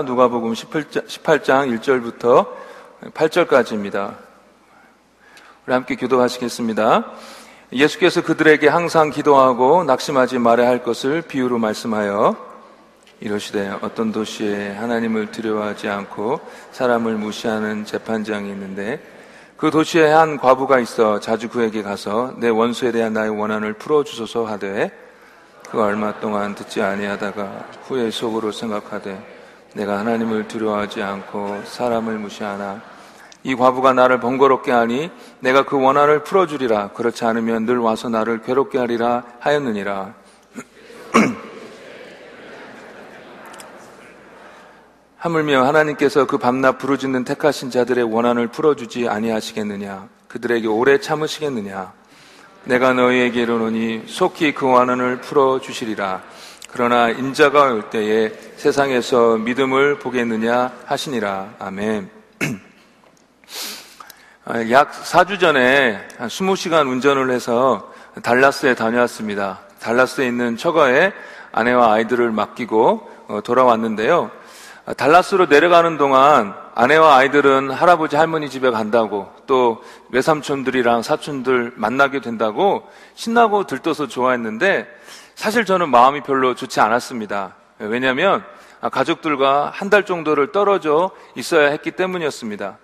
누가복음 18장 1절부터 8절까지입니다. 우리 함께 기도하시겠습니다. 예수께서 그들에게 항상 기도하고 낙심하지 말아야 할 것을 비유로 말씀하여 이러시되 어떤 도시에 하나님을 두려워하지 않고 사람을 무시하는 재판장이 있는데 그 도시에 한 과부가 있어 자주 그에게 가서 내 원수에 대한 나의 원한을 풀어주소서 하되 그 얼마 동안 듣지 아니하다가 후에 속으로 생각하되 내가 하나님을 두려워하지 않고 사람을 무시하나 이 과부가 나를 번거롭게 하니 내가 그 원한을 풀어주리라. 그렇지 않으면 늘 와서 나를 괴롭게 하리라 하였느니라. 하물며 하나님께서 그 밤낮 부르짖는 택하신 자들의 원한을 풀어주지 아니하시겠느냐? 그들에게 오래 참으시겠느냐? 내가 너희에게 이르노니 속히 그 원한을 풀어주시리라 그러나 인자가 올 때에 세상에서 믿음을 보겠느냐 하시니라. 아멘. 아, 약 4주 전에 한 20시간 운전을 해서 달라스에 다녀왔습니다. 달라스에 있는 처가에 아내와 아이들을 맡기고 어, 돌아왔는데요. 아, 달라스로 내려가는 동안 아내와 아이들은 할아버지 할머니 집에 간다고 또 외삼촌들이랑 사촌들 만나게 된다고 신나고 들떠서 좋아했는데 사실 저는 마음이 별로 좋지 않았습니다. 왜냐하면 가족들과 한 달 정도를 떨어져 있어야 했기 때문이었습니다.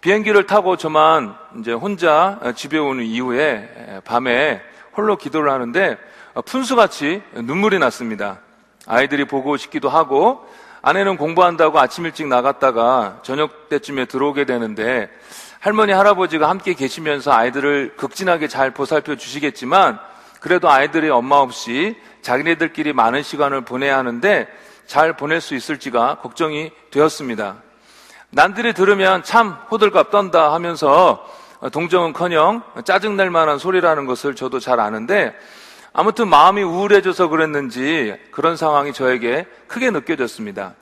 비행기를 타고 저만 이제 혼자 집에 오는 이후에 밤에 홀로 기도를 하는데 푼수같이 눈물이 났습니다. 아이들이 보고 싶기도 하고 아내는 공부한다고 아침 일찍 나갔다가 저녁 때쯤에 들어오게 되는데 할머니 할아버지가 함께 계시면서 아이들을 극진하게 잘 보살펴 주시겠지만 그래도 아이들이 엄마 없이 자기네들끼리 많은 시간을 보내야 하는데 잘 보낼 수 있을지가 걱정이 되었습니다. 남들이 들으면 참 호들갑 떤다 하면서 동정은 커녕 짜증날 만한 소리라는 것을 저도 잘 아는데 아무튼 마음이 우울해져서 그랬는지 그런 상황이 저에게 크게 느껴졌습니다.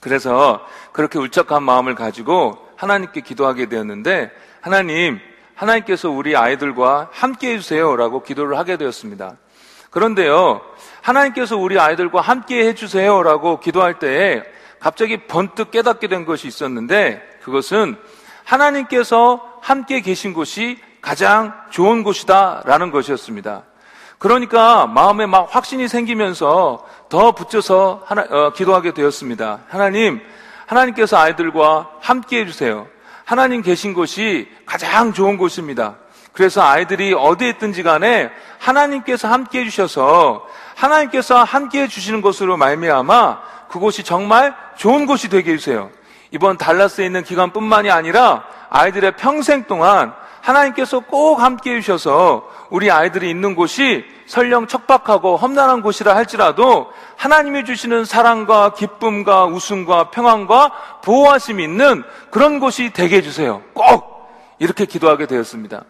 그래서 그렇게 울적한 마음을 가지고 하나님께 기도하게 되었는데 하나님 하나님께서 우리 아이들과 함께 해주세요라고 기도를 하게 되었습니다. 그런데요, 하나님께서 우리 아이들과 함께 해주세요라고 기도할 때에 갑자기 번뜩 깨닫게 된 것이 있었는데 그것은 하나님께서 함께 계신 곳이 가장 좋은 곳이다라는 것이었습니다. 그러니까 마음에 막 확신이 생기면서 더 붙여서 하나, 어, 기도하게 되었습니다. 하나님, 하나님께서 아이들과 함께 해주세요. 하나님 계신 곳이 가장 좋은 곳입니다. 그래서 아이들이 어디에 있든지 간에 하나님께서 함께 해주셔서 하나님께서 함께 해주시는 것으로 말미암아 그곳이 정말 좋은 곳이 되게 해주세요. 이번 달라스에 있는 기간뿐만이 아니라 아이들의 평생 동안 하나님께서 꼭 함께 해주셔서 우리 아이들이 있는 곳이 설령 척박하고 험난한 곳이라 할지라도 하나님이 주시는 사랑과 기쁨과 웃음과 평안과 보호하심이 있는 그런 곳이 되게 해주세요. 꼭! 이렇게 기도하게 되었습니다.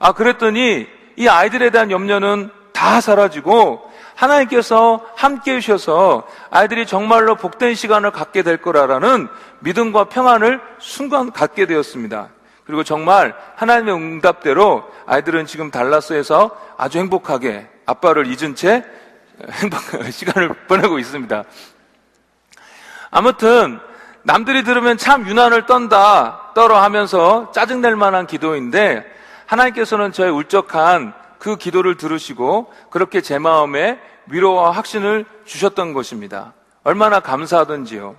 아, 그랬더니 이 아이들에 대한 염려는 다 사라지고 하나님께서 함께 해주셔서 아이들이 정말로 복된 시간을 갖게 될 거라라는 믿음과 평안을 순간 갖게 되었습니다. 그리고 정말 하나님의 응답대로 아이들은 지금 달라스에서 아주 행복하게 아빠를 잊은 채 행복, 시간을 보내고 있습니다. 아무튼, 남들이 들으면 참 유난을 떤다, 떨어 하면서 짜증낼 만한 기도인데, 하나님께서는 저의 울적한 그 기도를 들으시고, 그렇게 제 마음에 위로와 확신을 주셨던 것입니다. 얼마나 감사하던지요.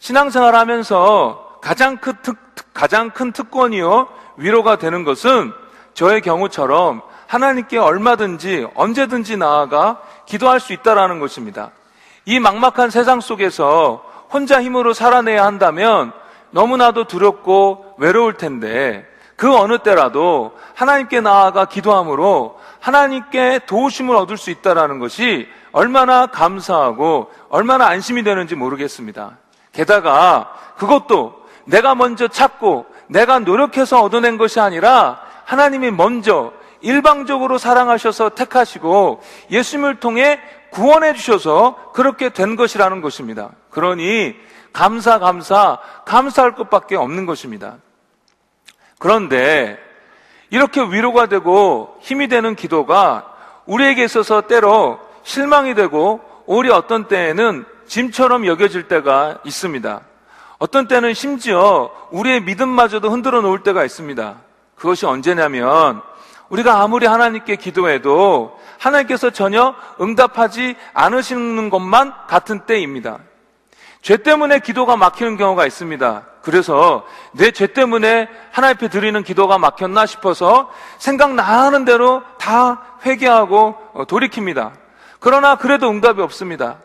신앙생활 하면서 가장 큰 특, 가장 큰 특권이요, 위로가 되는 것은 저의 경우처럼 하나님께 얼마든지 언제든지 나아가 기도할 수 있다라는 것입니다. 이 막막한 세상 속에서 혼자 힘으로 살아내야 한다면 너무나도 두렵고 외로울 텐데 그 어느 때라도 하나님께 나아가 기도함으로 하나님께 도우심을 얻을 수 있다라는 것이 얼마나 감사하고 얼마나 안심이 되는지 모르겠습니다. 게다가 그것도 내가 먼저 찾고 내가 노력해서 얻어낸 것이 아니라 하나님이 먼저 일방적으로 사랑하셔서 택하시고 예수님을 통해 구원해 주셔서 그렇게 된 것이라는 것입니다. 그러니 감사, 감사, 감사할 것밖에 없는 것입니다. 그런데 이렇게 위로가 되고 힘이 되는 기도가 우리에게 있어서 때로 실망이 되고 오히려 어떤 때에는 짐처럼 여겨질 때가 있습니다. 어떤 때는 심지어 우리의 믿음마저도 흔들어 놓을 때가 있습니다. 그것이 언제냐면 우리가 아무리 하나님께 기도해도 하나님께서 전혀 응답하지 않으시는 것만 같은 때입니다. 죄 때문에 기도가 막히는 경우가 있습니다. 그래서 내 죄 때문에 하나님 앞에 드리는 기도가 막혔나 싶어서 생각나는 대로 다 회개하고 어, 돌이킵니다. 그러나 그래도 응답이 없습니다.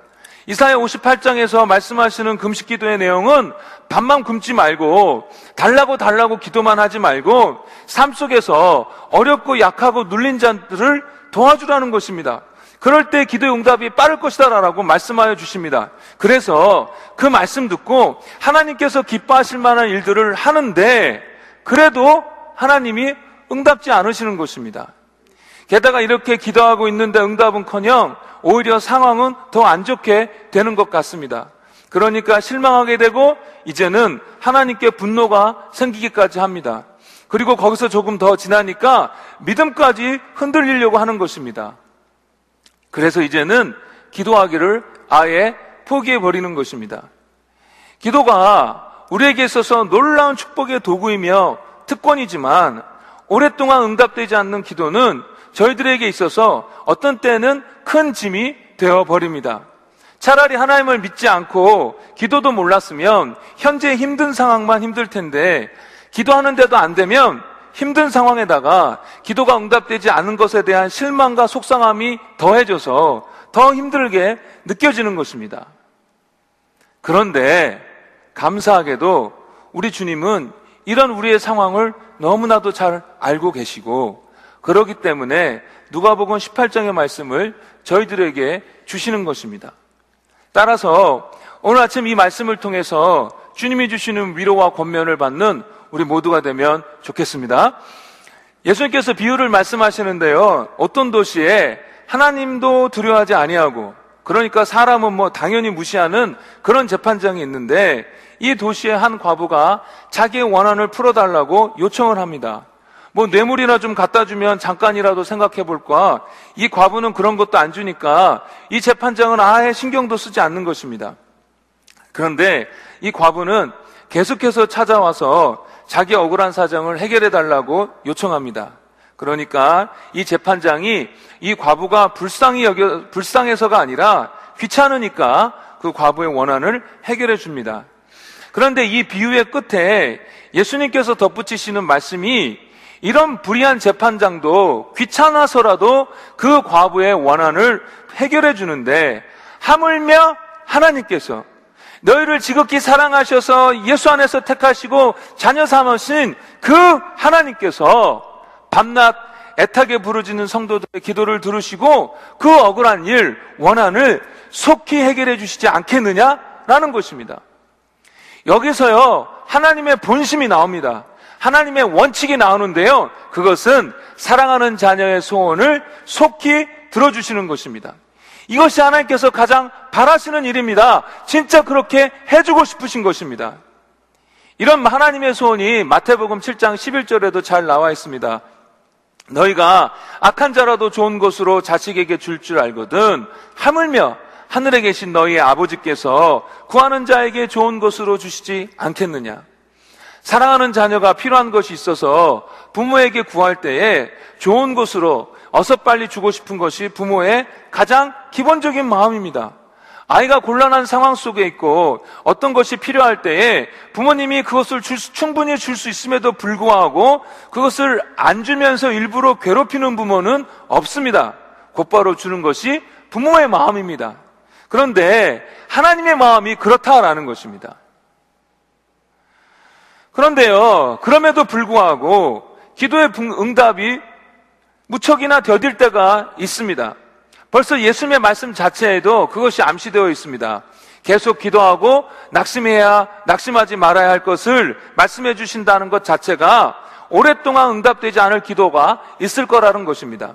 이사야 58장에서 말씀하시는 금식 기도의 내용은 밥만 굶지 말고 달라고 달라고 기도만 하지 말고 삶 속에서 어렵고 약하고 눌린 자들을 도와주라는 것입니다. 그럴 때 기도의 응답이 빠를 것이다라고 말씀하여 주십니다. 그래서 그 말씀 듣고 하나님께서 기뻐하실 만한 일들을 하는데 그래도 하나님이 응답지 않으시는 것입니다. 게다가 이렇게 기도하고 있는데 응답은커녕 오히려 상황은 더 안 좋게 되는 것 같습니다. 그러니까 실망하게 되고 이제는 하나님께 분노가 생기기까지 합니다. 그리고 거기서 조금 더 지나니까 믿음까지 흔들리려고 하는 것입니다. 그래서 이제는 기도하기를 아예 포기해 버리는 것입니다. 기도가 우리에게 있어서 놀라운 축복의 도구이며 특권이지만 오랫동안 응답되지 않는 기도는 저희들에게 있어서 어떤 때는 큰 짐이 되어 버립니다. 차라리 하나님을 믿지 않고 기도도 몰랐으면 현재 힘든 상황만 힘들 텐데 기도하는데도 안 되면 힘든 상황에다가 기도가 응답되지 않은 것에 대한 실망과 속상함이 더해져서 더 힘들게 느껴지는 것입니다. 그런데 감사하게도 우리 주님은 이런 우리의 상황을 너무나도 잘 알고 계시고 그러기 때문에 누가복음 18장의 말씀을 저희들에게 주시는 것입니다. 따라서 오늘 아침 이 말씀을 통해서 주님이 주시는 위로와 권면을 받는 우리 모두가 되면 좋겠습니다. 예수님께서 비유를 말씀하시는데요. 어떤 도시에 하나님도 두려워하지 아니하고 그러니까 사람은 뭐 당연히 무시하는 그런 재판장이 있는데 이 도시의 한 과부가 자기의 원한을 풀어달라고 요청을 합니다. 뭐 뇌물이나 좀 갖다 주면 잠깐이라도 생각해 볼까. 이 과부는 그런 것도 안 주니까 이 재판장은 아예 신경도 쓰지 않는 것입니다. 그런데 이 과부는 계속해서 찾아와서 자기 억울한 사정을 해결해 달라고 요청합니다. 그러니까 이 재판장이 이 과부가 불쌍히 여겨, 불쌍해서가 아니라 귀찮으니까 그 과부의 원한을 해결해 줍니다. 그런데 이 비유의 끝에 예수님께서 덧붙이시는 말씀이 이런 불의한 재판장도 귀찮아서라도 그 과부의 원한을 해결해 주는데 하물며 하나님께서 너희를 지극히 사랑하셔서 예수 안에서 택하시고 자녀 삼으신 그 하나님께서 밤낮 애타게 부르짖는 성도들의 기도를 들으시고 그 억울한 일, 원한을 속히 해결해 주시지 않겠느냐라는 것입니다. 여기서요, 하나님의 본심이 나옵니다. 하나님의 원칙이 나오는데요. 그것은 사랑하는 자녀의 소원을 속히 들어주시는 것입니다. 이것이 하나님께서 가장 바라시는 일입니다. 진짜 그렇게 해주고 싶으신 것입니다. 이런 하나님의 소원이 마태복음 7장 11절에도 잘 나와 있습니다. 너희가 악한 자라도 좋은 것으로 자식에게 줄줄 줄 알거든 하물며 하늘에 계신 너희 아버지께서 구하는 자에게 좋은 것으로 주시지 않겠느냐. 사랑하는 자녀가 필요한 것이 있어서 부모에게 구할 때에 좋은 것으로 어서 빨리 주고 싶은 것이 부모의 가장 기본적인 마음입니다. 아이가 곤란한 상황 속에 있고 어떤 것이 필요할 때에 부모님이 그것을 줄 수, 충분히 줄 수 있음에도 불구하고 그것을 안 주면서 일부러 괴롭히는 부모는 없습니다. 곧바로 주는 것이 부모의 마음입니다. 그런데 하나님의 마음이 그렇다라는 것입니다. 그런데요, 그럼에도 불구하고 기도의 응답이 무척이나 더딜 때가 있습니다. 벌써 예수님의 말씀 자체에도 그것이 암시되어 있습니다. 계속 기도하고 낙심해야, 낙심하지 말아야 할 것을 말씀해 주신다는 것 자체가 오랫동안 응답되지 않을 기도가 있을 거라는 것입니다.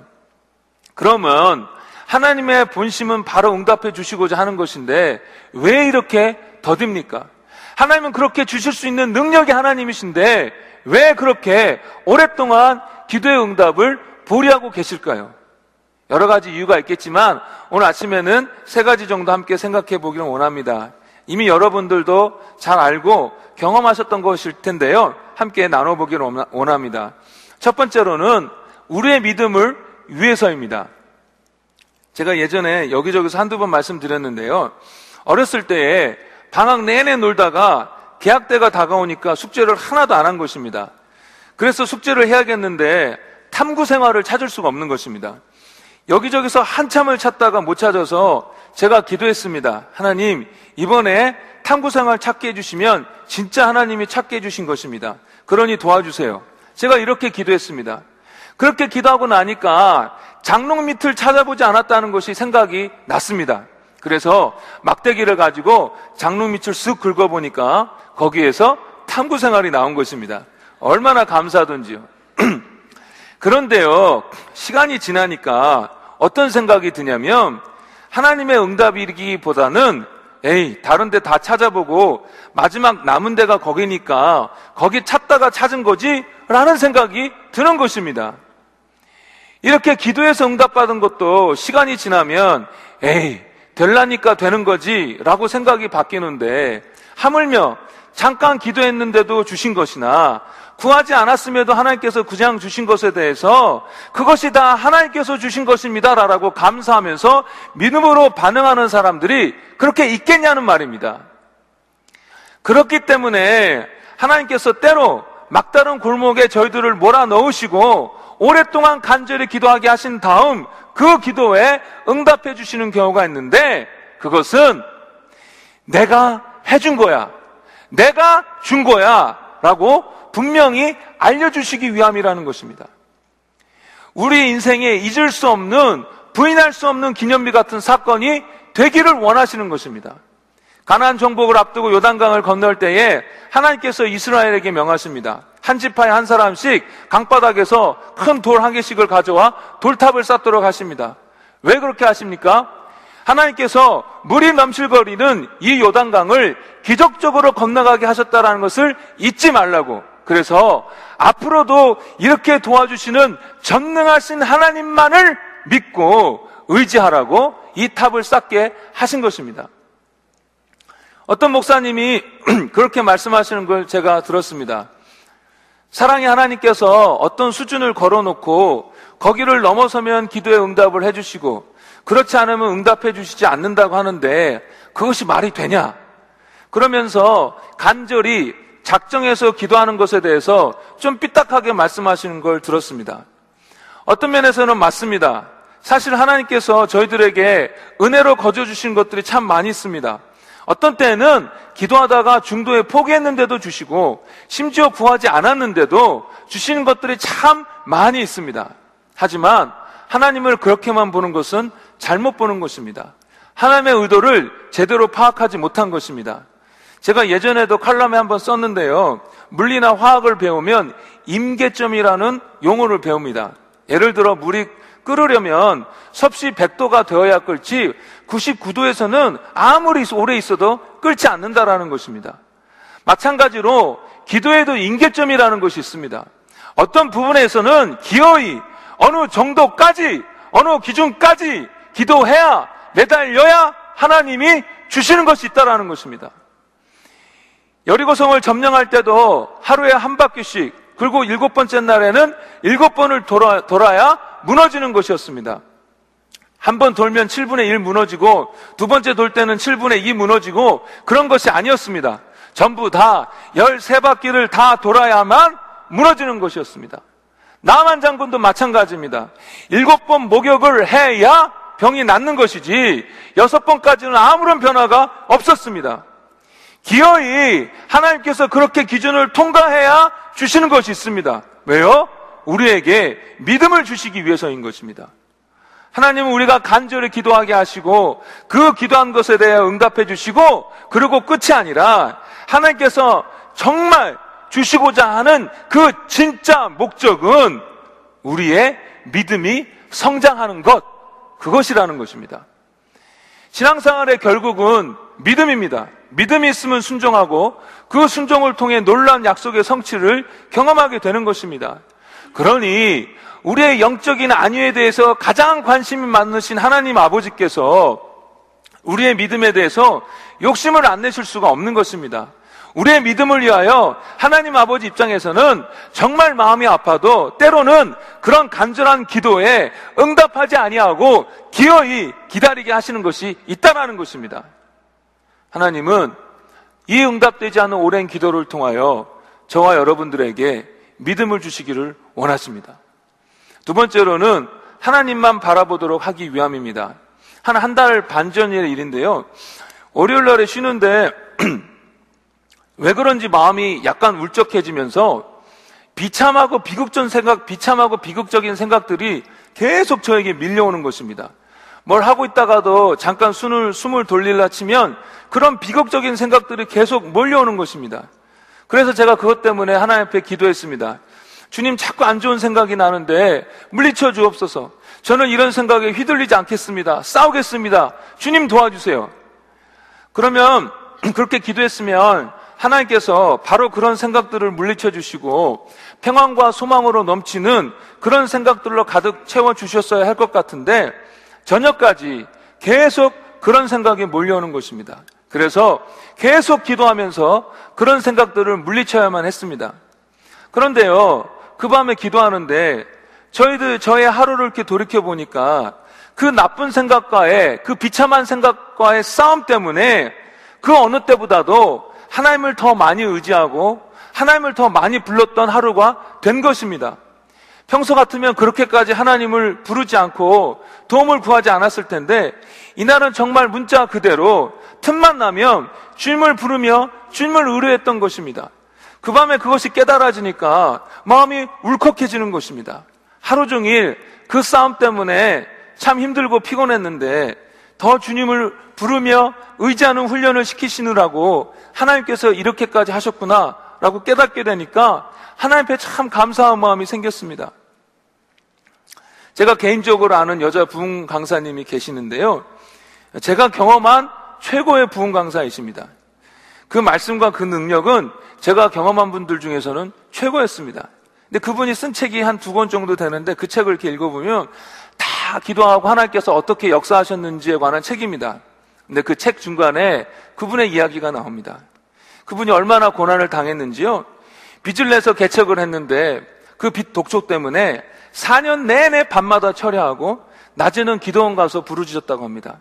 그러면 하나님의 본심은 바로 응답해 주시고자 하는 것인데 왜 이렇게 더딥니까? 하나님은 그렇게 주실 수 있는 능력이 하나님이신데 왜 그렇게 오랫동안 기도의 응답을 보리하고 계실까요? 여러 가지 이유가 있겠지만 오늘 아침에는 세 가지 정도 함께 생각해 보기를 원합니다. 이미 여러분들도 잘 알고 경험하셨던 것일 텐데요. 함께 나눠보기를 원합니다. 첫 번째로는 우리의 믿음을 위해서입니다. 제가 예전에 여기저기서 한두 번 말씀드렸는데요. 어렸을 때에 방학 내내 놀다가 계약 때가 다가오니까 숙제를 하나도 안 한 것입니다. 그래서 숙제를 해야겠는데 탐구 생활을 찾을 수가 없는 것입니다. 여기저기서 한참을 찾다가 못 찾아서 제가 기도했습니다. 하나님, 이번에 탐구 생활 찾게 해주시면 진짜 하나님이 찾게 해주신 것입니다. 그러니 도와주세요. 제가 이렇게 기도했습니다. 그렇게 기도하고 나니까 장롱 밑을 찾아보지 않았다는 것이 생각이 났습니다. 그래서 막대기를 가지고 장롱 밑을 쓱 긁어보니까 거기에서 탐구 생활이 나온 것입니다. 얼마나 감사하던지요. 그런데요, 시간이 지나니까 어떤 생각이 드냐면 하나님의 응답이기보다는 에이, 다른 데 다 찾아보고 마지막 남은 데가 거기니까 거기 찾다가 찾은 거지? 라는 생각이 드는 것입니다. 이렇게 기도해서 응답받은 것도 시간이 지나면 에이, 될라니까 되는 거지 라고 생각이 바뀌는데 하물며 잠깐 기도했는데도 주신 것이나 구하지 않았음에도 하나님께서 그냥 주신 것에 대해서 그것이 다 하나님께서 주신 것입니다라고 감사하면서 믿음으로 반응하는 사람들이 그렇게 있겠냐는 말입니다. 그렇기 때문에 하나님께서 때로 막다른 골목에 저희들을 몰아 넣으시고 오랫동안 간절히 기도하게 하신 다음 그 기도에 응답해 주시는 경우가 있는데 그것은 내가 해준 거야. 내가 준 거야. 라고 분명히 알려주시기 위함이라는 것입니다. 우리 인생에 잊을 수 없는, 부인할 수 없는 기념비 같은 사건이 되기를 원하시는 것입니다. 가나안 정복을 앞두고 요단강을 건널 때에 하나님께서 이스라엘에게 명하십니다. 한 지파에 한 사람씩 강바닥에서 큰 돌 한 개씩을 가져와 돌탑을 쌓도록 하십니다. 왜 그렇게 하십니까? 하나님께서 물이 넘실거리는 이 요단강을 기적적으로 건너가게 하셨다라는 것을 잊지 말라고. 그래서 앞으로도 이렇게 도와주시는 전능하신 하나님만을 믿고 의지하라고 이 탑을 쌓게 하신 것입니다. 어떤 목사님이 그렇게 말씀하시는 걸 제가 들었습니다. 사랑의 하나님께서 어떤 수준을 걸어놓고 거기를 넘어서면 기도의 응답을 해주시고 그렇지 않으면 응답해 주시지 않는다고 하는데 그것이 말이 되냐? 그러면서 간절히 작정해서 기도하는 것에 대해서 좀 삐딱하게 말씀하시는 걸 들었습니다. 어떤 면에서는 맞습니다. 사실 하나님께서 저희들에게 은혜로 거저 주신 것들이 참 많이 있습니다. 어떤 때는 기도하다가 중도에 포기했는데도 주시고 심지어 구하지 않았는데도 주시는 것들이 참 많이 있습니다. 하지만 하나님을 그렇게만 보는 것은 잘못 보는 것입니다. 하나님의 의도를 제대로 파악하지 못한 것입니다. 제가 예전에도 칼럼에 한번 썼는데요. 물리나 화학을 배우면 임계점이라는 용어를 배웁니다. 예를 들어 물이 끓으려면 섭씨 100도가 되어야 끓지 99도에서는 아무리 오래 있어도 끓지 않는다라는 것입니다. 마찬가지로 기도에도 임계점이라는 것이 있습니다. 어떤 부분에서는 기어이 어느 정도까지 어느 기준까지 기도해야 매달려야 하나님이 주시는 것이 있다라는 것입니다. 여리고성을 점령할 때도 하루에 한 바퀴씩 그리고 일곱 번째 날에는 일곱 번을 돌아, 돌아야 무너지는 것이었습니다. 한 번 돌면 7분의 1 무너지고 두 번째 돌 때는 7분의 2 무너지고 그런 것이 아니었습니다. 전부 다 13바퀴를 다 돌아야만 무너지는 것이었습니다. 나만 장군도 마찬가지입니다. 일곱 번 목욕을 해야 병이 낫는 것이지 여섯 번까지는 아무런 변화가 없었습니다. 기어이 하나님께서 그렇게 기준을 통과해야 주시는 것이 있습니다. 왜요? 우리에게 믿음을 주시기 위해서인 것입니다. 하나님은 우리가 간절히 기도하게 하시고 그 기도한 것에 대해 응답해 주시고 그리고 끝이 아니라 하나님께서 정말 주시고자 하는 그 진짜 목적은 우리의 믿음이 성장하는 것, 그것이라는 것입니다. 신앙생활의 결국은 믿음입니다. 믿음이 있으면 순종하고 그 순종을 통해 놀라운 약속의 성취를 경험하게 되는 것입니다. 그러니 우리의 영적인 안위에 대해서 가장 관심이 많으신 하나님 아버지께서 우리의 믿음에 대해서 욕심을 안 내실 수가 없는 것입니다. 우리의 믿음을 위하여 하나님 아버지 입장에서는 정말 마음이 아파도 때로는 그런 간절한 기도에 응답하지 아니하고 기어이 기다리게 하시는 것이 있다라는 것입니다. 하나님은 이 응답되지 않은 오랜 기도를 통하여 저와 여러분들에게 믿음을 주시기를 원하십니다. 두 번째로는 하나님만 바라보도록 하기 위함입니다. 한 한 달 반 전의 일인데요. 월요일 날에 쉬는데 왜 그런지 마음이 약간 울적해지면서 비참하고 비극적 생각, 비참하고 비극적인 생각들이 계속 저에게 밀려오는 것입니다. 뭘 하고 있다가도 잠깐 숨을, 숨을 돌릴라 치면 그런 비극적인 생각들이 계속 몰려오는 것입니다. 그래서 제가 그것 때문에 하나님 앞에 기도했습니다. 주님 자꾸 안 좋은 생각이 나는데 물리쳐 주옵소서. 저는 이런 생각에 휘둘리지 않겠습니다. 싸우겠습니다. 주님 도와주세요. 그러면 그렇게 기도했으면 하나님께서 바로 그런 생각들을 물리쳐 주시고 평안과 소망으로 넘치는 그런 생각들로 가득 채워 주셨어야 할 것 같은데 저녁까지 계속 그런 생각이 몰려오는 것입니다. 그래서 계속 기도하면서 그런 생각들을 물리쳐야만 했습니다. 그런데요, 그 밤에 기도하는데 저희들 저의 하루를 이렇게 돌이켜 보니까 그 나쁜 생각과의 그 비참한 생각과의 싸움 때문에 그 어느 때보다도 하나님을 더 많이 의지하고 하나님을 더 많이 불렀던 하루가 된 것입니다. 평소 같으면 그렇게까지 하나님을 부르지 않고 도움을 구하지 않았을 텐데 이날은 정말 문자 그대로 틈만 나면 주님을 부르며 주님을 의뢰했던 것입니다. 그 밤에 그것이 깨달아지니까 마음이 울컥해지는 것입니다. 하루 종일 그 싸움 때문에 참 힘들고 피곤했는데 더 주님을 부르며 의지하는 훈련을 시키시느라고 하나님께서 이렇게까지 하셨구나 라고 깨닫게 되니까 하나님 앞에 참 감사한 마음이 생겼습니다. 제가 개인적으로 아는 여자 부흥 강사님이 계시는데요. 제가 경험한 최고의 부흥 강사이십니다. 그 말씀과 그 능력은 제가 경험한 분들 중에서는 최고였습니다. 근데 그분이 쓴 책이 한 두 권 정도 되는데 그 책을 이렇게 읽어보면 다 기도하고 하나님께서 어떻게 역사하셨는지에 관한 책입니다. 근데 그 책 중간에 그분의 이야기가 나옵니다. 그분이 얼마나 고난을 당했는지요. 빚을 내서 개척을 했는데 그 빚 독촉 때문에 4년 내내 밤마다 철야하고 낮에는 기도원 가서 부르짖었다고 합니다.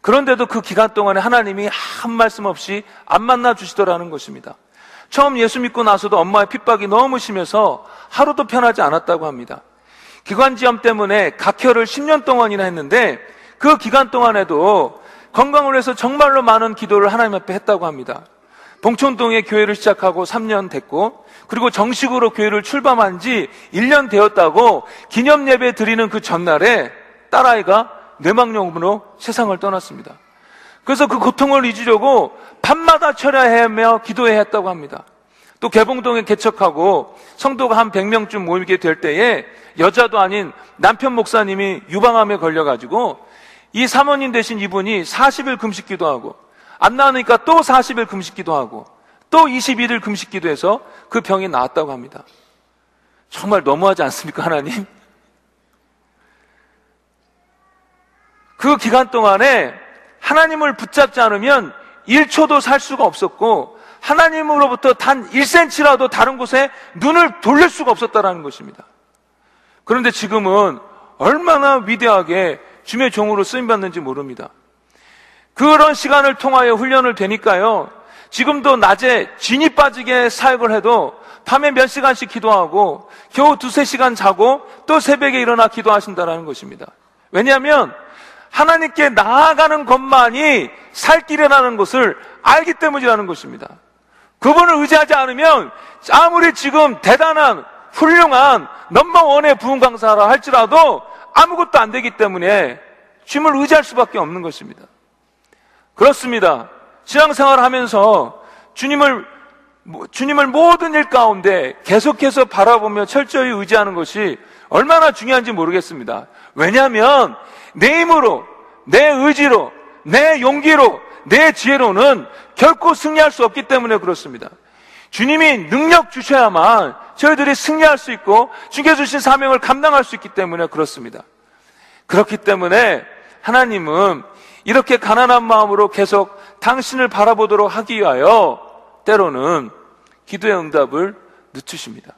그런데도 그 기간 동안에 하나님이 한 말씀 없이 안 만나 주시더라는 것입니다. 처음 예수 믿고 나서도 엄마의 핍박이 너무 심해서 하루도 편하지 않았다고 합니다. 기관지염 때문에 각혈을 10년 동안이나 했는데 그 기간 동안에도 건강을 위해서 정말로 많은 기도를 하나님 앞에 했다고 합니다. 봉천동에 교회를 시작하고 3년 됐고 그리고 정식으로 교회를 출범한 지 1년 되었다고 기념 예배 드리는 그 전날에 딸아이가 뇌망령으로 세상을 떠났습니다. 그래서 그 고통을 잊으려고 밤마다 철야하며 기도해야 했다고 합니다. 또 개봉동에 개척하고 성도가 한 100명쯤 모이게 될 때에 여자도 아닌 남편 목사님이 유방암에 걸려가지고 이 사모님 대신 이분이 40일 금식 기도하고 안 나으니까 또 40일 금식 기도 하고 또 21일 금식 기도 해서 그 병이 나았다고 합니다. 정말 너무하지 않습니까, 하나님? 그 기간 동안에 하나님을 붙잡지 않으면 1초도 살 수가 없었고 하나님으로부터 단 1cm라도 다른 곳에 눈을 돌릴 수가 없었다라는 것입니다. 그런데 지금은 얼마나 위대하게 주의 종으로 쓰임 받는지 모릅니다. 그런 시간을 통하여 훈련을 되니까요. 지금도 낮에 진이 빠지게 사역을 해도 밤에 몇 시간씩 기도하고 겨우 두세 시간 자고 또 새벽에 일어나 기도하신다는 것입니다. 왜냐하면 하나님께 나아가는 것만이 살 길이라는 것을 알기 때문이라는 것입니다. 그분을 의지하지 않으면 아무리 지금 대단한 훌륭한 넘버원의 부흥 강사라 할지라도 아무것도 안 되기 때문에 주님을 의지할 수밖에 없는 것입니다. 그렇습니다. 신앙생활 하면서 주님을 주님을 모든 일 가운데 계속해서 바라보며 철저히 의지하는 것이 얼마나 중요한지 모르겠습니다. 왜냐하면 내 힘으로, 내 의지로, 내 용기로, 내 지혜로는 결코 승리할 수 없기 때문에 그렇습니다. 주님이 능력 주셔야만 저희들이 승리할 수 있고 주께 주신 사명을 감당할 수 있기 때문에 그렇습니다. 그렇기 때문에 하나님은 이렇게 가난한 마음으로 계속 당신을 바라보도록 하기 위하여 때로는 기도의 응답을 늦추십니다.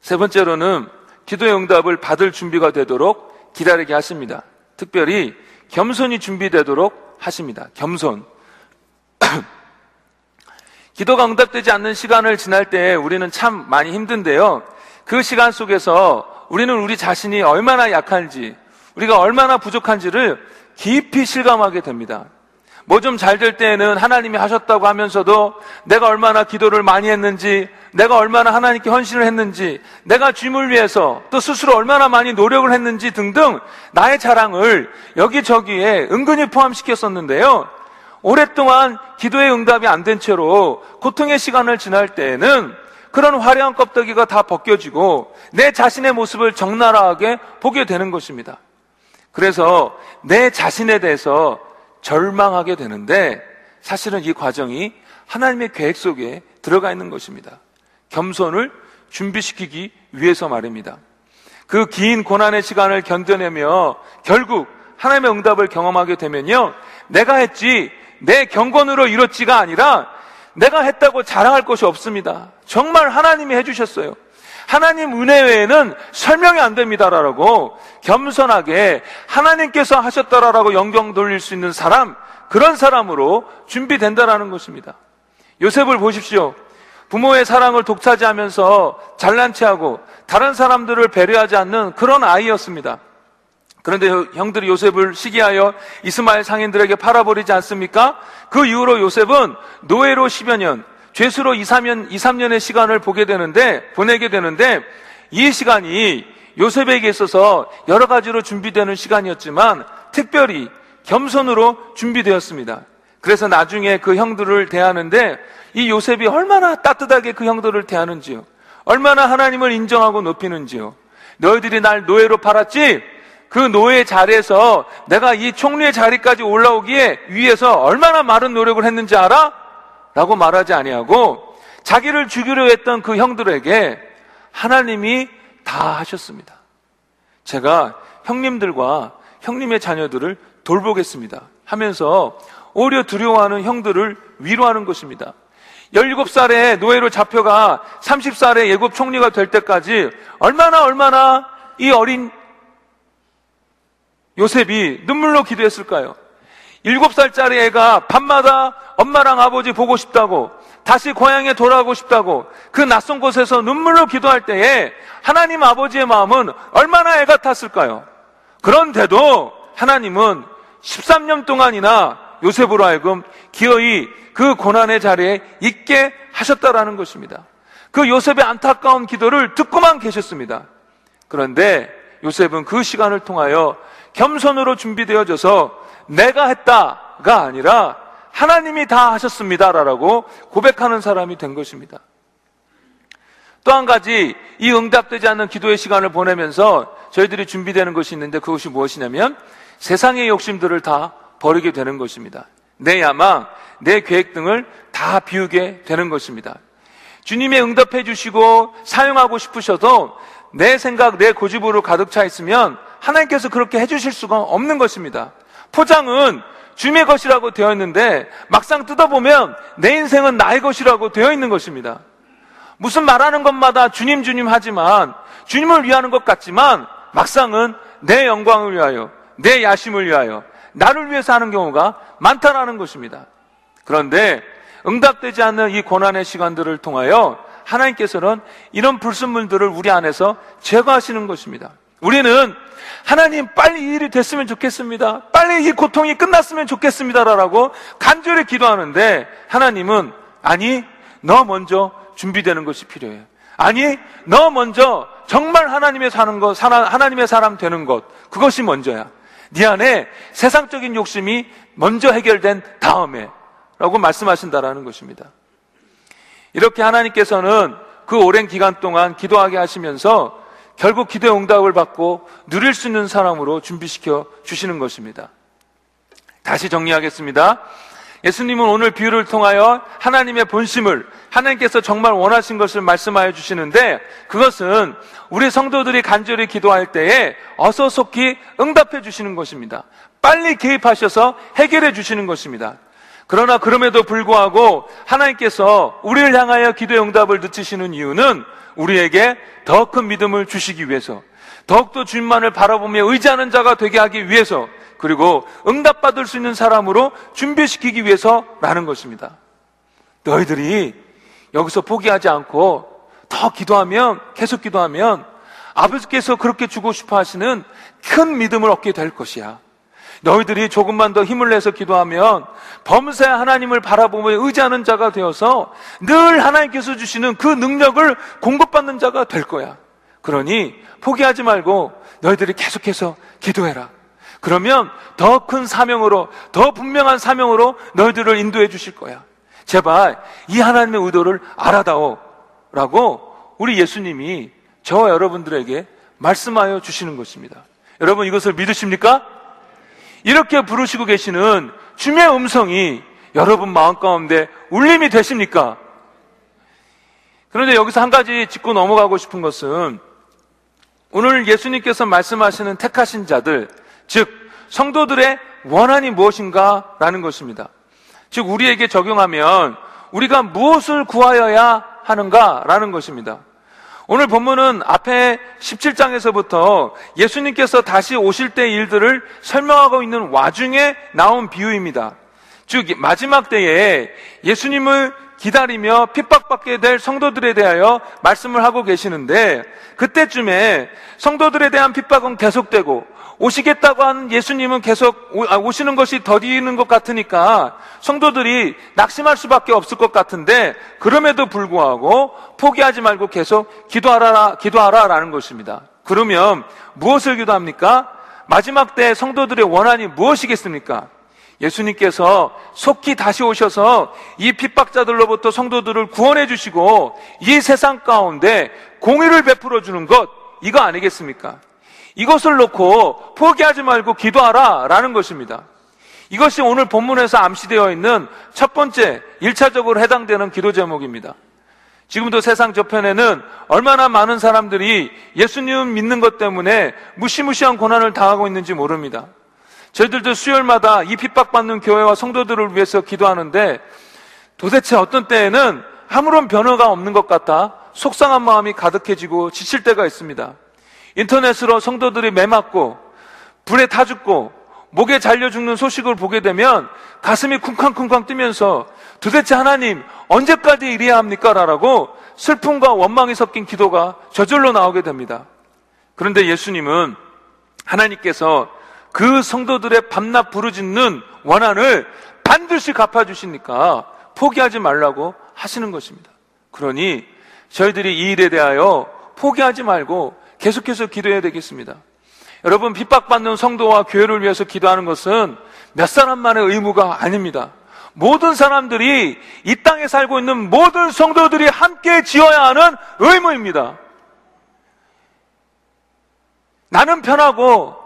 세 번째로는 기도의 응답을 받을 준비가 되도록 기다리게 하십니다. 특별히 겸손이 준비되도록 하십니다. 겸손. 기도가 응답되지 않는 시간을 지날 때 우리는 참 많이 힘든데요. 그 시간 속에서 우리는 우리 자신이 얼마나 약한지, 우리가 얼마나 부족한지를 깊이 실감하게 됩니다. 뭐 좀 잘 될 때에는 하나님이 하셨다고 하면서도 내가 얼마나 기도를 많이 했는지, 내가 얼마나 하나님께 헌신을 했는지, 내가 주님을 위해서 또 스스로 얼마나 많이 노력을 했는지 등등 나의 자랑을 여기저기에 은근히 포함시켰었는데요. 오랫동안 기도의 응답이 안 된 채로 고통의 시간을 지날 때에는 그런 화려한 껍데기가 다 벗겨지고 내 자신의 모습을 적나라하게 보게 되는 것입니다. 그래서 내 자신에 대해서 절망하게 되는데 사실은 이 과정이 하나님의 계획 속에 들어가 있는 것입니다. 겸손을 준비시키기 위해서 말입니다. 그 긴 고난의 시간을 견뎌내며 결국 하나님의 응답을 경험하게 되면요. 내가 했지, 내 경건으로 이뤘지가 아니라 내가 했다고 자랑할 것이 없습니다. 정말 하나님이 해주셨어요. 하나님 은혜 외에는 설명이 안 됩니다라고 겸손하게 하나님께서 하셨다라고 영경 돌릴 수 있는 사람, 그런 사람으로 준비된다라는 것입니다. 요셉을 보십시오. 부모의 사랑을 독차지하면서 잘난 체하고 다른 사람들을 배려하지 않는 그런 아이였습니다. 그런데 형들이 요셉을 시기하여 이스마엘 상인들에게 팔아버리지 않습니까? 그 이후로 요셉은 노예로 10여 년, 죄수로 2, 3년, 2, 3년의 시간을 보게 되는데, 보내게 되는데, 이 시간이 요셉에게 있어서 여러 가지로 준비되는 시간이었지만, 특별히 겸손으로 준비되었습니다. 그래서 나중에 그 형들을 대하는데, 이 요셉이 얼마나 따뜻하게 그 형들을 대하는지요. 얼마나 하나님을 인정하고 높이는지요. 너희들이 날 노예로 팔았지? 그 노예 자리에서 내가 이 총리의 자리까지 올라오기에 위해서 얼마나 많은 노력을 했는지 알아? 라고 말하지 아니하고 자기를 죽이려 했던 그 형들에게 하나님이 다 하셨습니다. 제가 형님들과 형님의 자녀들을 돌보겠습니다. 하면서 오히려 두려워하는 형들을 위로하는 것입니다. 17살에 노예로 잡혀가 30살에 예굽 총리가 될 때까지 얼마나 얼마나 이 어린 요셉이 눈물로 기도했을까요? 일곱 살짜리 애가 밤마다 엄마랑 아버지 보고 싶다고 다시 고향에 돌아가고 싶다고 그 낯선 곳에서 눈물로 기도할 때에 하나님 아버지의 마음은 얼마나 애 같았을까요? 그런데도 하나님은 13년 동안이나 요셉으로 하여금 기어이 그 고난의 자리에 있게 하셨다라는 것입니다. 그 요셉의 안타까운 기도를 듣고만 계셨습니다. 그런데 요셉은 그 시간을 통하여 겸손으로 준비되어져서 내가 했다가 아니라 하나님이 다 하셨습니다라고 고백하는 사람이 된 것입니다. 또 한 가지 이 응답되지 않는 기도의 시간을 보내면서 저희들이 준비되는 것이 있는데 그것이 무엇이냐면 세상의 욕심들을 다 버리게 되는 것입니다. 내 야망, 내 계획 등을 다 비우게 되는 것입니다. 주님의 응답해 주시고 사용하고 싶으셔도 내 생각, 내 고집으로 가득 차 있으면 하나님께서 그렇게 해주실 수가 없는 것입니다. 포장은 주님의 것이라고 되어 있는데 막상 뜯어보면 내 인생은 나의 것이라고 되어 있는 것입니다. 무슨 말하는 것마다 주님 주님 하지만 주님을 위하는 것 같지만 막상은 내 영광을 위하여 내 야심을 위하여 나를 위해서 하는 경우가 많다라는 것입니다. 그런데 응답되지 않는 이 고난의 시간들을 통하여 하나님께서는 이런 불순물들을 우리 안에서 제거하시는 것입니다. 우리는 하나님 빨리 이 일이 됐으면 좋겠습니다. 빨리 이 고통이 끝났으면 좋겠습니다라고 간절히 기도하는데 하나님은 아니 너 먼저 준비되는 것이 필요해. 아니 너 먼저 정말 하나님의 사는 것, 하나님의 사람 되는 것 그것이 먼저야. 네 안에 세상적인 욕심이 먼저 해결된 다음에 라고 말씀하신다라는 것입니다. 이렇게 하나님께서는 그 오랜 기간 동안 기도하게 하시면서 결국 기도의 응답을 받고 누릴 수 있는 사람으로 준비시켜 주시는 것입니다. 다시 정리하겠습니다. 예수님은 오늘 비유를 통하여 하나님의 본심을 하나님께서 정말 원하신 것을 말씀하여 주시는데 그것은 우리 성도들이 간절히 기도할 때에 어서 속히 응답해 주시는 것입니다. 빨리 개입하셔서 해결해 주시는 것입니다. 그러나 그럼에도 불구하고 하나님께서 우리를 향하여 기도의 응답을 늦추시는 이유는 우리에게 더 큰 믿음을 주시기 위해서 더욱더 주님만을 바라보며 의지하는 자가 되게 하기 위해서 그리고 응답받을 수 있는 사람으로 준비시키기 위해서라는 것입니다. 너희들이 여기서 포기하지 않고 더 기도하면, 계속 기도하면 아버지께서 그렇게 주고 싶어 하시는 큰 믿음을 얻게 될 것이야. 너희들이 조금만 더 힘을 내서 기도하면 범세 하나님을 바라보며 의지하는 자가 되어서 늘 하나님께서 주시는 그 능력을 공급받는 자가 될 거야. 그러니 포기하지 말고 너희들이 계속해서 기도해라. 그러면 더 큰 사명으로, 더 분명한 사명으로 너희들을 인도해 주실 거야. 제발 이 하나님의 의도를 알아다오. 라고 우리 예수님이 저와 여러분들에게 말씀하여 주시는 것입니다. 여러분 이것을 믿으십니까? 이렇게 부르시고 계시는 주의 음성이 여러분 마음 가운데 울림이 되십니까? 그런데 여기서 한 가지 짚고 넘어가고 싶은 것은 오늘 예수님께서 말씀하시는 택하신 자들, 즉, 성도들의 원한이 무엇인가? 라는 것입니다. 즉, 우리에게 적용하면 우리가 무엇을 구하여야 하는가? 라는 것입니다. 오늘 본문은 앞에 17장에서부터 예수님께서 다시 오실 때 일들을 설명하고 있는 와중에 나온 비유입니다. 즉, 마지막 때에 예수님을 기다리며 핍박받게 될 성도들에 대하여 말씀을 하고 계시는데 그때쯤에 성도들에 대한 핍박은 계속되고 오시겠다고 하는 예수님은 계속 아, 오시는 것이 더디는 것 같으니까 성도들이 낙심할 수밖에 없을 것 같은데 그럼에도 불구하고 포기하지 말고 계속 기도하라 기도하라라는 것입니다. 그러면 무엇을 기도합니까? 마지막 때 성도들의 원한이 무엇이겠습니까? 예수님께서 속히 다시 오셔서 이 핍박자들로부터 성도들을 구원해 주시고 이 세상 가운데 공의를 베풀어 주는 것 이거 아니겠습니까? 이것을 놓고 포기하지 말고 기도하라 라는 것입니다. 이것이 오늘 본문에서 암시되어 있는 첫 번째 1차적으로 해당되는 기도 제목입니다. 지금도 세상 저편에는 얼마나 많은 사람들이 예수님 믿는 것 때문에 무시무시한 고난을 당하고 있는지 모릅니다. 저희들도 수요일마다 이 핍박받는 교회와 성도들을 위해서 기도하는데 도대체 어떤 때에는 아무런 변화가 없는 것 같아 속상한 마음이 가득해지고 지칠 때가 있습니다. 인터넷으로 성도들이 매 맞고 불에 타 죽고 목에 잘려 죽는 소식을 보게 되면 가슴이 쿵쾅쿵쾅 뛰면서 도대체 하나님 언제까지 이래야 합니까? 라고 슬픔과 원망이 섞인 기도가 저절로 나오게 됩니다. 그런데 예수님은 하나님께서 그 성도들의 밤낮 부르짖는 원한을 반드시 갚아주시니까 포기하지 말라고 하시는 것입니다. 그러니 저희들이 이 일에 대하여 포기하지 말고 계속해서 기도해야 되겠습니다. 여러분, 핍박받는 성도와 교회를 위해서 기도하는 것은 몇 사람만의 의무가 아닙니다. 모든 사람들이 이 땅에 살고 있는 모든 성도들이 함께 지어야 하는 의무입니다. 나는 편하고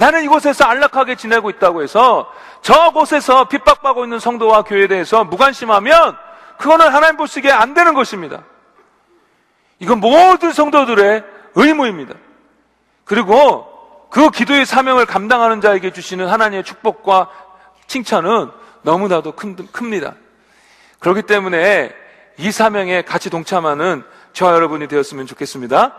나는 이곳에서 안락하게 지내고 있다고 해서 저곳에서 핍박받고 있는 성도와 교회에 대해서 무관심하면 그거는 하나님 보시기에 안 되는 것입니다. 이건 모든 성도들의 의무입니다. 그리고 그 기도의 사명을 감당하는 자에게 주시는 하나님의 축복과 칭찬은 너무나도 큰, 큽니다. 그렇기 때문에 이 사명에 같이 동참하는 저와 여러분이 되었으면 좋겠습니다.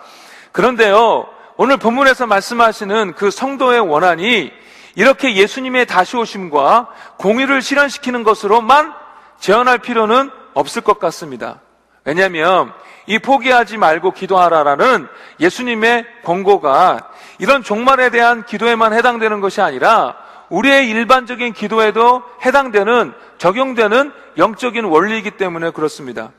그런데요, 오늘 본문에서 말씀하시는 그 성도의 원한이 이렇게 예수님의 다시 오심과 공의를 실현시키는 것으로만 제한할 필요는 없을 것 같습니다. 왜냐하면 이 포기하지 말고 기도하라라는 예수님의 권고가 이런 종말에 대한 기도에만 해당되는 것이 아니라 우리의 일반적인 기도에도 해당되는 적용되는 영적인 원리이기 때문에 그렇습니다.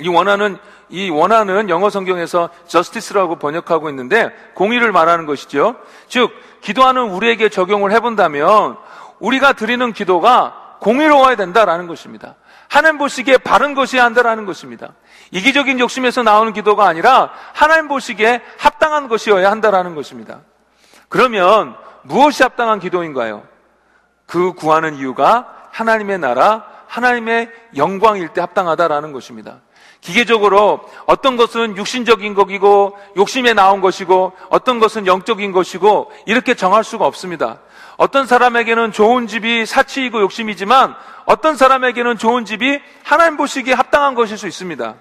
이 원하는 이 원하는 영어 성경에서 justice라고 번역하고 있는데 공의를 말하는 것이죠. 즉 기도하는 우리에게 적용을 해본다면 우리가 드리는 기도가 공의로워야 된다라는 것입니다. 하나님 보시기에 바른 것이어야 한다라는 것입니다. 이기적인 욕심에서 나오는 기도가 아니라 하나님 보시기에 합당한 것이어야 한다라는 것입니다. 그러면 무엇이 합당한 기도인가요? 그 구하는 이유가 하나님의 나라, 하나님의 영광일 때 합당하다라는 것입니다. 기계적으로 어떤 것은 육신적인 것이고 욕심에 나온 것이고 어떤 것은 영적인 것이고 이렇게 정할 수가 없습니다. 어떤 사람에게는 좋은 집이 사치이고 욕심이지만 어떤 사람에게는 좋은 집이 하나님 보시기에 합당한 것일 수 있습니다.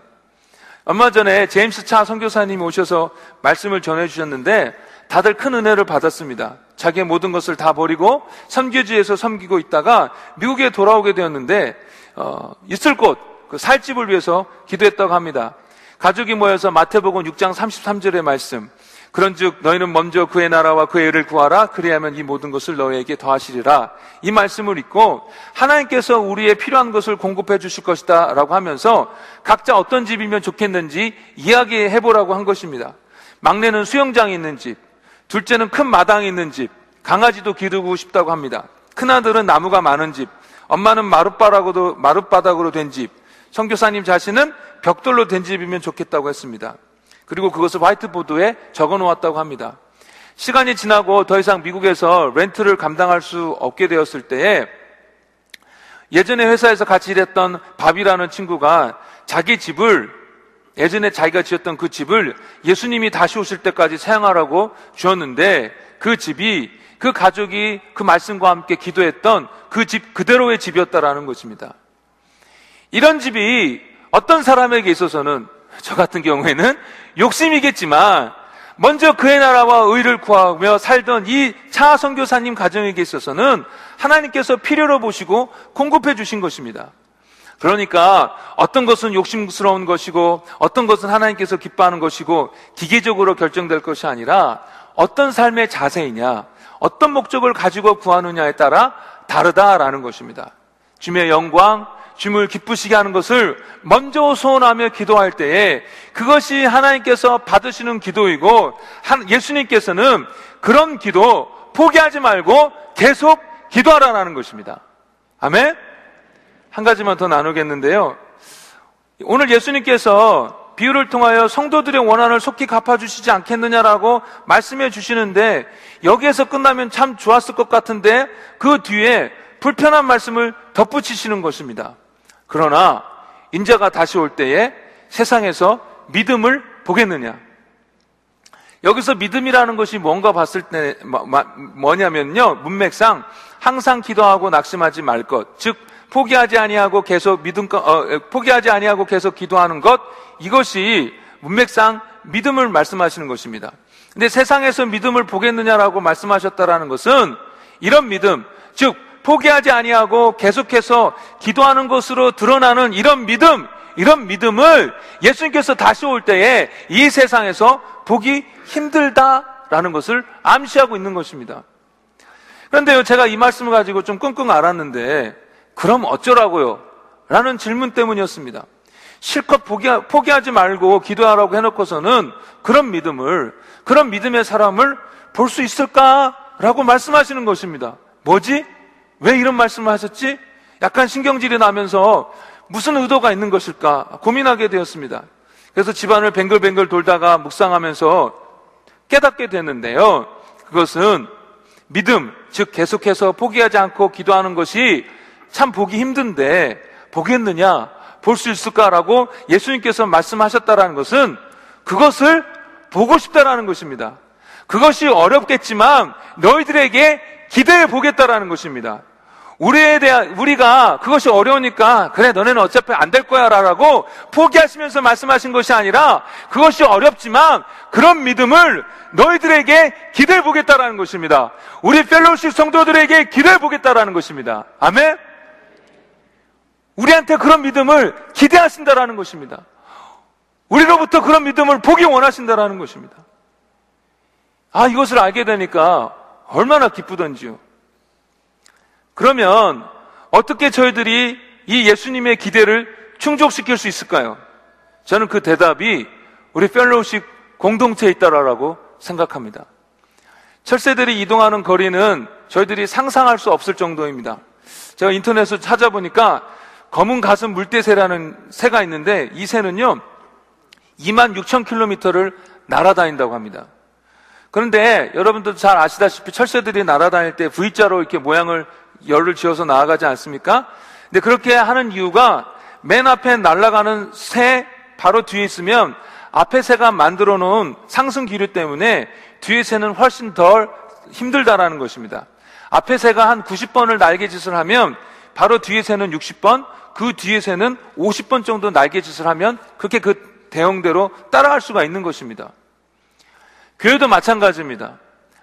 얼마 전에 제임스 차 선교사님이 오셔서 말씀을 전해 주셨는데 다들 큰 은혜를 받았습니다. 자기의 모든 것을 다 버리고 섬교지에서 섬기고 있다가 미국에 돌아오게 되었는데 어, 있을 곳, 그 살집을 위해서 기도했다고 합니다. 가족이 모여서 마태복음 6장 33절의 말씀. 그런즉 너희는 먼저 그의 나라와 그의 의를 구하라 그리하면 이 모든 것을 너희에게 더하시리라 이 말씀을 읽고 하나님께서 우리의 필요한 것을 공급해 주실 것이다라고 하면서 각자 어떤 집이면 좋겠는지 이야기해 보라고 한 것입니다. 막내는 수영장이 있는 집, 둘째는 큰 마당이 있는 집, 강아지도 기르고 싶다고 합니다. 큰 아들은 나무가 많은 집, 엄마는 마룻바닥으로 된 집, 성교사님 자신은 벽돌로 된 집이면 좋겠다고 했습니다. 그리고 그것을 화이트보드에 적어 놓았다고 합니다. 시간이 지나고 더 이상 미국에서 렌트를 감당할 수 없게 되었을 때에 예전에 회사에서 같이 일했던 밥이라는 친구가 자기 집을 예전에 자기가 지었던 그 집을 예수님이 다시 오실 때까지 사용하라고 주었는데 그 집이 그 가족이 그 말씀과 함께 기도했던 그 집 그대로의 집이었다라는 것입니다. 이런 집이 어떤 사람에게 있어서는 저 같은 경우에는 욕심이겠지만 먼저 그의 나라와 의를 구하며 살던 이차 선교사님 가정에게 있어서는 하나님께서 필요로 보시고 공급해 주신 것입니다. 그러니까 어떤 것은 욕심스러운 것이고 어떤 것은 하나님께서 기뻐하는 것이고 기계적으로 결정될 것이 아니라 어떤 삶의 자세이냐, 어떤 목적을 가지고 구하느냐에 따라 다르다라는 것입니다. 주님의 영광, 주님을 기쁘시게 하는 것을 먼저 소원하며 기도할 때에 그것이 하나님께서 받으시는 기도이고 예수님께서는 그런 기도 포기하지 말고 계속 기도하라는 것입니다. 아멘? 한 가지만 더 나누겠는데요. 오늘 예수님께서 비유를 통하여 성도들의 원한을 속히 갚아주시지 않겠느냐라고 말씀해 주시는데 여기에서 끝나면 참 좋았을 것 같은데 그 뒤에 불편한 말씀을 덧붙이시는 것입니다. 그러나 인자가 다시 올 때에 세상에서 믿음을 보겠느냐? 여기서 믿음이라는 것이 뭔가 봤을 때 뭐냐면요. 문맥상 항상 기도하고 낙심하지 말 것. 즉 포기하지 아니하고 계속 믿음 어, 포기하지 아니하고 계속 기도하는 것 이것이 문맥상 믿음을 말씀하시는 것입니다. 근데 세상에서 믿음을 보겠느냐라고 말씀하셨다라는 것은 이런 믿음, 즉 포기하지 아니하고 계속해서 기도하는 것으로 드러나는 이런 믿음, 이런 믿음을 예수님께서 다시 올 때에 이 세상에서 보기 힘들다라는 것을 암시하고 있는 것입니다. 그런데요, 제가 이 말씀을 가지고 좀 끙끙 앓았는데, 그럼 어쩌라고요? 라는 질문 때문이었습니다. 실컷 포기, 하 지 말고 기도하라고 해놓고서는 그런 믿음을, 그런 믿음의 사람을 볼 수 있을까라고 말씀하시는 것입니다. 뭐지? 왜 이런 말씀을 하셨지? 약간 신경질이 나면서 무슨 의도가 있는 것일까 고민하게 되었습니다. 그래서 집안을 뱅글뱅글 돌다가 묵상하면서 깨닫게 됐는데요. 그것은 믿음, 즉 계속해서 포기하지 않고 기도하는 것이 참 보기 힘든데 보겠느냐, 볼 수 있을까라고 예수님께서 말씀하셨다라는 것은 그것을 보고 싶다라는 것입니다. 그것이 어렵겠지만 너희들에게 기대해 보겠다라는 것입니다. 우리에 대한, 우리가 그것이 어려우니까, 그래, 너네는 어차피 안 될 거야, 라고 포기하시면서 말씀하신 것이 아니라, 그것이 어렵지만, 그런 믿음을 너희들에게 기대해 보겠다라는 것입니다. 우리 Fellowship 성도들에게 기대해 보겠다라는 것입니다. 아멘? 우리한테 그런 믿음을 기대하신다라는 것입니다. 우리로부터 그런 믿음을 보기 원하신다라는 것입니다. 아, 이것을 알게 되니까 얼마나 기쁘던지요. 그러면 어떻게 저희들이 이 예수님의 기대를 충족시킬 수 있을까요? 저는 그 대답이 우리 Fellowship 공동체에 있다라고 생각합니다. 철새들이 이동하는 거리는 저희들이 상상할 수 없을 정도입니다. 제가 인터넷에서 찾아보니까 검은 가슴 물대새라는 새가 있는데 이 새는요, 2만 6천 킬로미터를 날아다닌다고 합니다. 그런데 여러분들 잘 아시다시피 철새들이 날아다닐 때 V자로 이렇게 모양을 열을 지어서 나아가지 않습니까? 근데 그렇게 하는 이유가 맨 앞에 날아가는 새 바로 뒤에 있으면 앞에 새가 만들어 놓은 상승 기류 때문에 뒤에 새는 훨씬 덜 힘들다라는 것입니다. 앞에 새가 한 90번을 날개짓을 하면 바로 뒤에 새는 60번, 그 뒤에 새는 50번 정도 날개짓을 하면 그렇게 그 대형대로 따라갈 수가 있는 것입니다. 교회도 마찬가지입니다.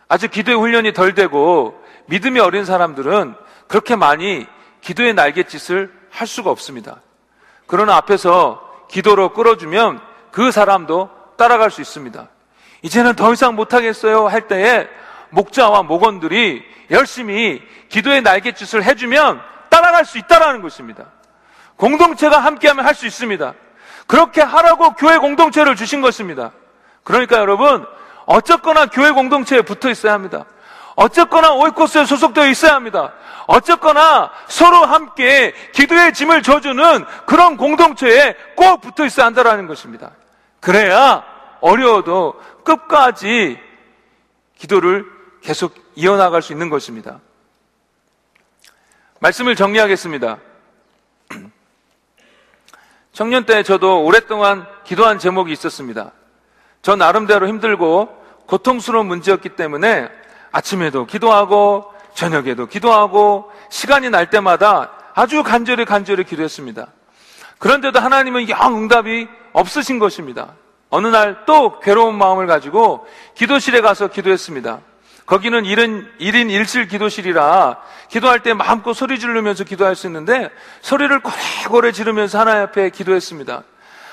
아직 기도의 훈련이 덜 되고 믿음이 어린 사람들은 그렇게 많이 기도의 날갯짓을 할 수가 없습니다. 그러나 앞에서 기도로 끌어주면 그 사람도 따라갈 수 있습니다. 이제는 더 이상 못하겠어요 할 때에 목자와 목원들이 열심히 기도의 날갯짓을 해주면 따라갈 수 있다라는 것입니다. 공동체가 함께하면 할 수 있습니다. 그렇게 하라고 교회 공동체를 주신 것입니다. 그러니까 여러분 어쨌거나 교회 공동체에 붙어 있어야 합니다. 어쨌거나 오이코스에 소속되어 있어야 합니다. 어쨌거나 서로 함께 기도의 짐을 져주는 그런 공동체에 꼭 붙어 있어야 한다는 것입니다. 그래야 어려워도 끝까지 기도를 계속 이어나갈 수 있는 것입니다. 말씀을 정리하겠습니다. 청년 때 저도 오랫동안 기도한 제목이 있었습니다. 저 나름대로 힘들고 고통스러운 문제였기 때문에 아침에도 기도하고 저녁에도 기도하고 시간이 날 때마다 아주 간절히 간절히 기도했습니다. 그런데도 하나님은 영 응답이 없으신 것입니다. 어느 날 또 괴로운 마음을 가지고 기도실에 가서 기도했습니다. 거기는 1인, 1인 1실 기도실이라 기도할 때 마음껏 소리 지르면서 기도할 수 있는데 소리를 고래고래 지르면서 하나님 앞에 기도했습니다.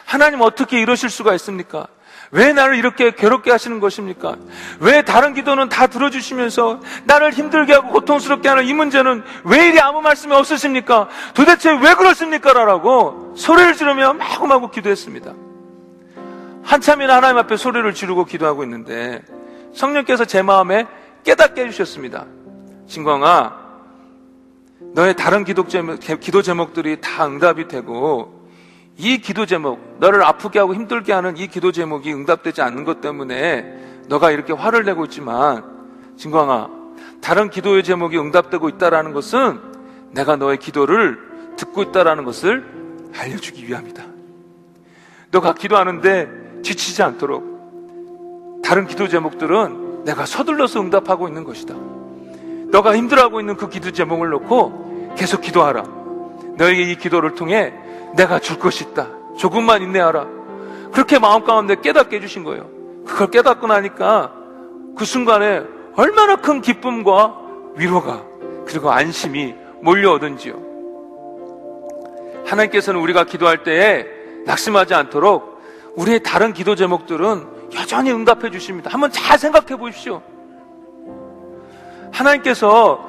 하나님 어떻게 이러실 수가 있습니까? 왜 나를 이렇게 괴롭게 하시는 것입니까? 왜 다른 기도는 다 들어주시면서 나를 힘들게 하고 고통스럽게 하는 이 문제는 왜 이리 아무 말씀이 없으십니까? 도대체 왜 그렇습니까? 라고 소리를 지르며 마구마구 기도했습니다. 한참이나 하나님 앞에 소리를 지르고 기도하고 있는데 성령께서 제 마음에 깨닫게 해주셨습니다. 진광아, 너의 다른 기도 제목, 기도 제목들이 다 응답이 되고 이 기도 제목, 너를 아프게 하고 힘들게 하는 이 기도 제목이 응답되지 않는 것 때문에 너가 이렇게 화를 내고 있지만, 진광아, 다른 기도의 제목이 응답되고 있다라는 것은 내가 너의 기도를 듣고 있다라는 것을 알려주기 위함이다. 너가 기도하는데 지치지 않도록 다른 기도 제목들은 내가 서둘러서 응답하고 있는 것이다. 너가 힘들어하고 있는 그 기도 제목을 놓고 계속 기도하라. 너에게 이 기도를 통해 내가 줄 것이 있다. 조금만 인내하라. 그렇게 마음 가운데 깨닫게 해주신 거예요. 그걸 깨닫고 나니까 그 순간에 얼마나 큰 기쁨과 위로가 그리고 안심이 몰려오든지요. 하나님께서는 우리가 기도할 때에 낙심하지 않도록 우리의 다른 기도 제목들은 여전히 응답해 주십니다. 한번 잘 생각해 보십시오. 하나님께서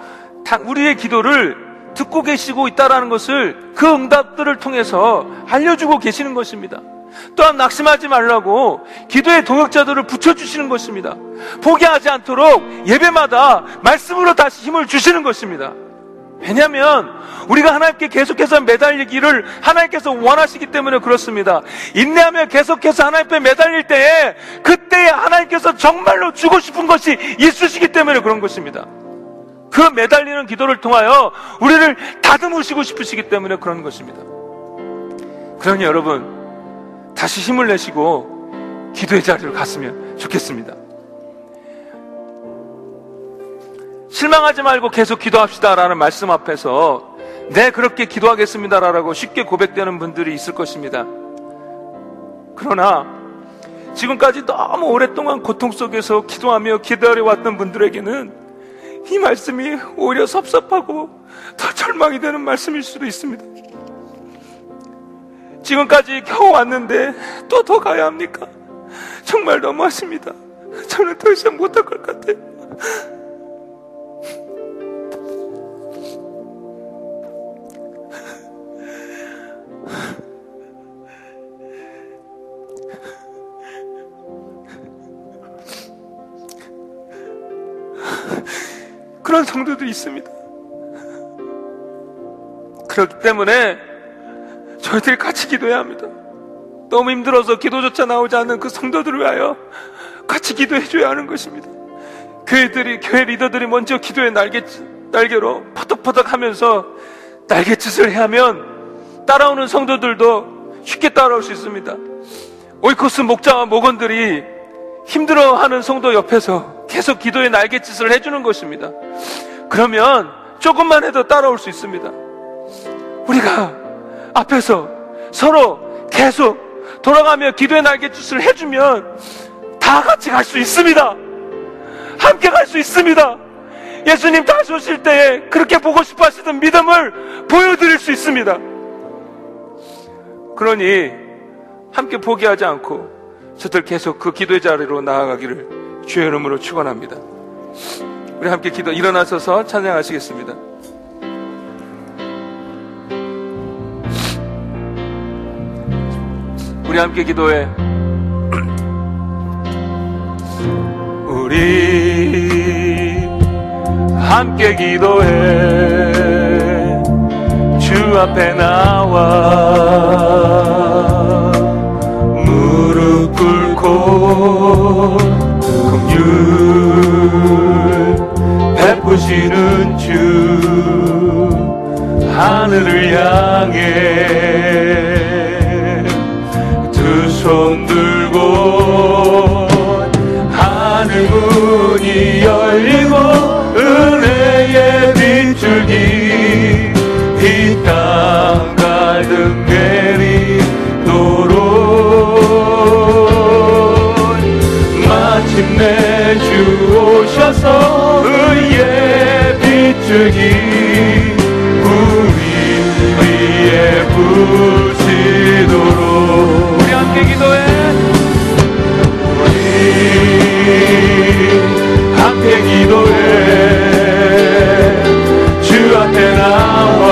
우리의 기도를 듣고 계시고 있다라는 것을 그 응답들을 통해서 알려주고 계시는 것입니다. 또한 낙심하지 말라고 기도의 동역자들을 붙여주시는 것입니다. 포기하지 않도록 예배마다 말씀으로 다시 힘을 주시는 것입니다. 왜냐하면 우리가 하나님께 계속해서 매달리기를 하나님께서 원하시기 때문에 그렇습니다. 인내하며 계속해서 하나님께 매달릴 때에 그때에 하나님께서 정말로 주고 싶은 것이 있으시기 때문에 그런 것입니다. 그 매달리는 기도를 통하여 우리를 다듬으시고 싶으시기 때문에 그런 것입니다. 그러니 여러분, 다시 힘을 내시고 기도의 자리로 갔으면 좋겠습니다. 실망하지 말고 계속 기도합시다라는 말씀 앞에서 네, 그렇게 기도하겠습니다라고 쉽게 고백되는 분들이 있을 것입니다. 그러나 지금까지 너무 오랫동안 고통 속에서 기도하며 기다려왔던 분들에게는 이 말씀이 오히려 섭섭하고 더 절망이 되는 말씀일 수도 있습니다. 지금까지 겨우 왔는데 또 더 가야 합니까? 정말 너무하십니다. 저는 더 이상 못할 것 같아요. 그런 성도들이 있습니다. 그렇기 때문에 저희들이 같이 기도해야 합니다. 너무 힘들어서 기도조차 나오지 않는 그 성도들을 위하여 같이 기도해줘야 하는 것입니다. 교회들이, 교회 리더들이 먼저 기도에 날겠지. 날개로 퍼덕퍼덕 하면서 날갯짓을 해 하면 따라오는 성도들도 쉽게 따라올 수 있습니다. 오이코스 목자와 목원들이 힘들어하는 성도 옆에서 계속 기도의 날갯짓을 해주는 것입니다. 그러면 조금만 해도 따라올 수 있습니다. 우리가 앞에서 서로 계속 돌아가며 기도의 날갯짓을 해주면 다 같이 갈 수 있습니다. 함께 갈 수 있습니다. 예수님 다시 오실 때에 그렇게 보고 싶어 하시던 믿음을 보여드릴 수 있습니다. 그러니 함께 포기하지 않고 저들 계속 그 기도의 자리로 나아가기를 주의 이름으로 축원합니다. 우리 함께 기도 일어나서서 찬양하시겠습니다. 우리 함께 기도해. 우리 함께 기도해. 주 앞에 나와 무릎 꿇고 긍휼 베푸시는 주 하늘을 향해 두 손 들고 하늘 문이 열리고 은혜의 빗줄기 이땅 갈등 내 비춰서 의의 빛주기 우리 위에 부시도록. 우리 함께 기도해. 우리 함께 기도해. 주 앞에 나와.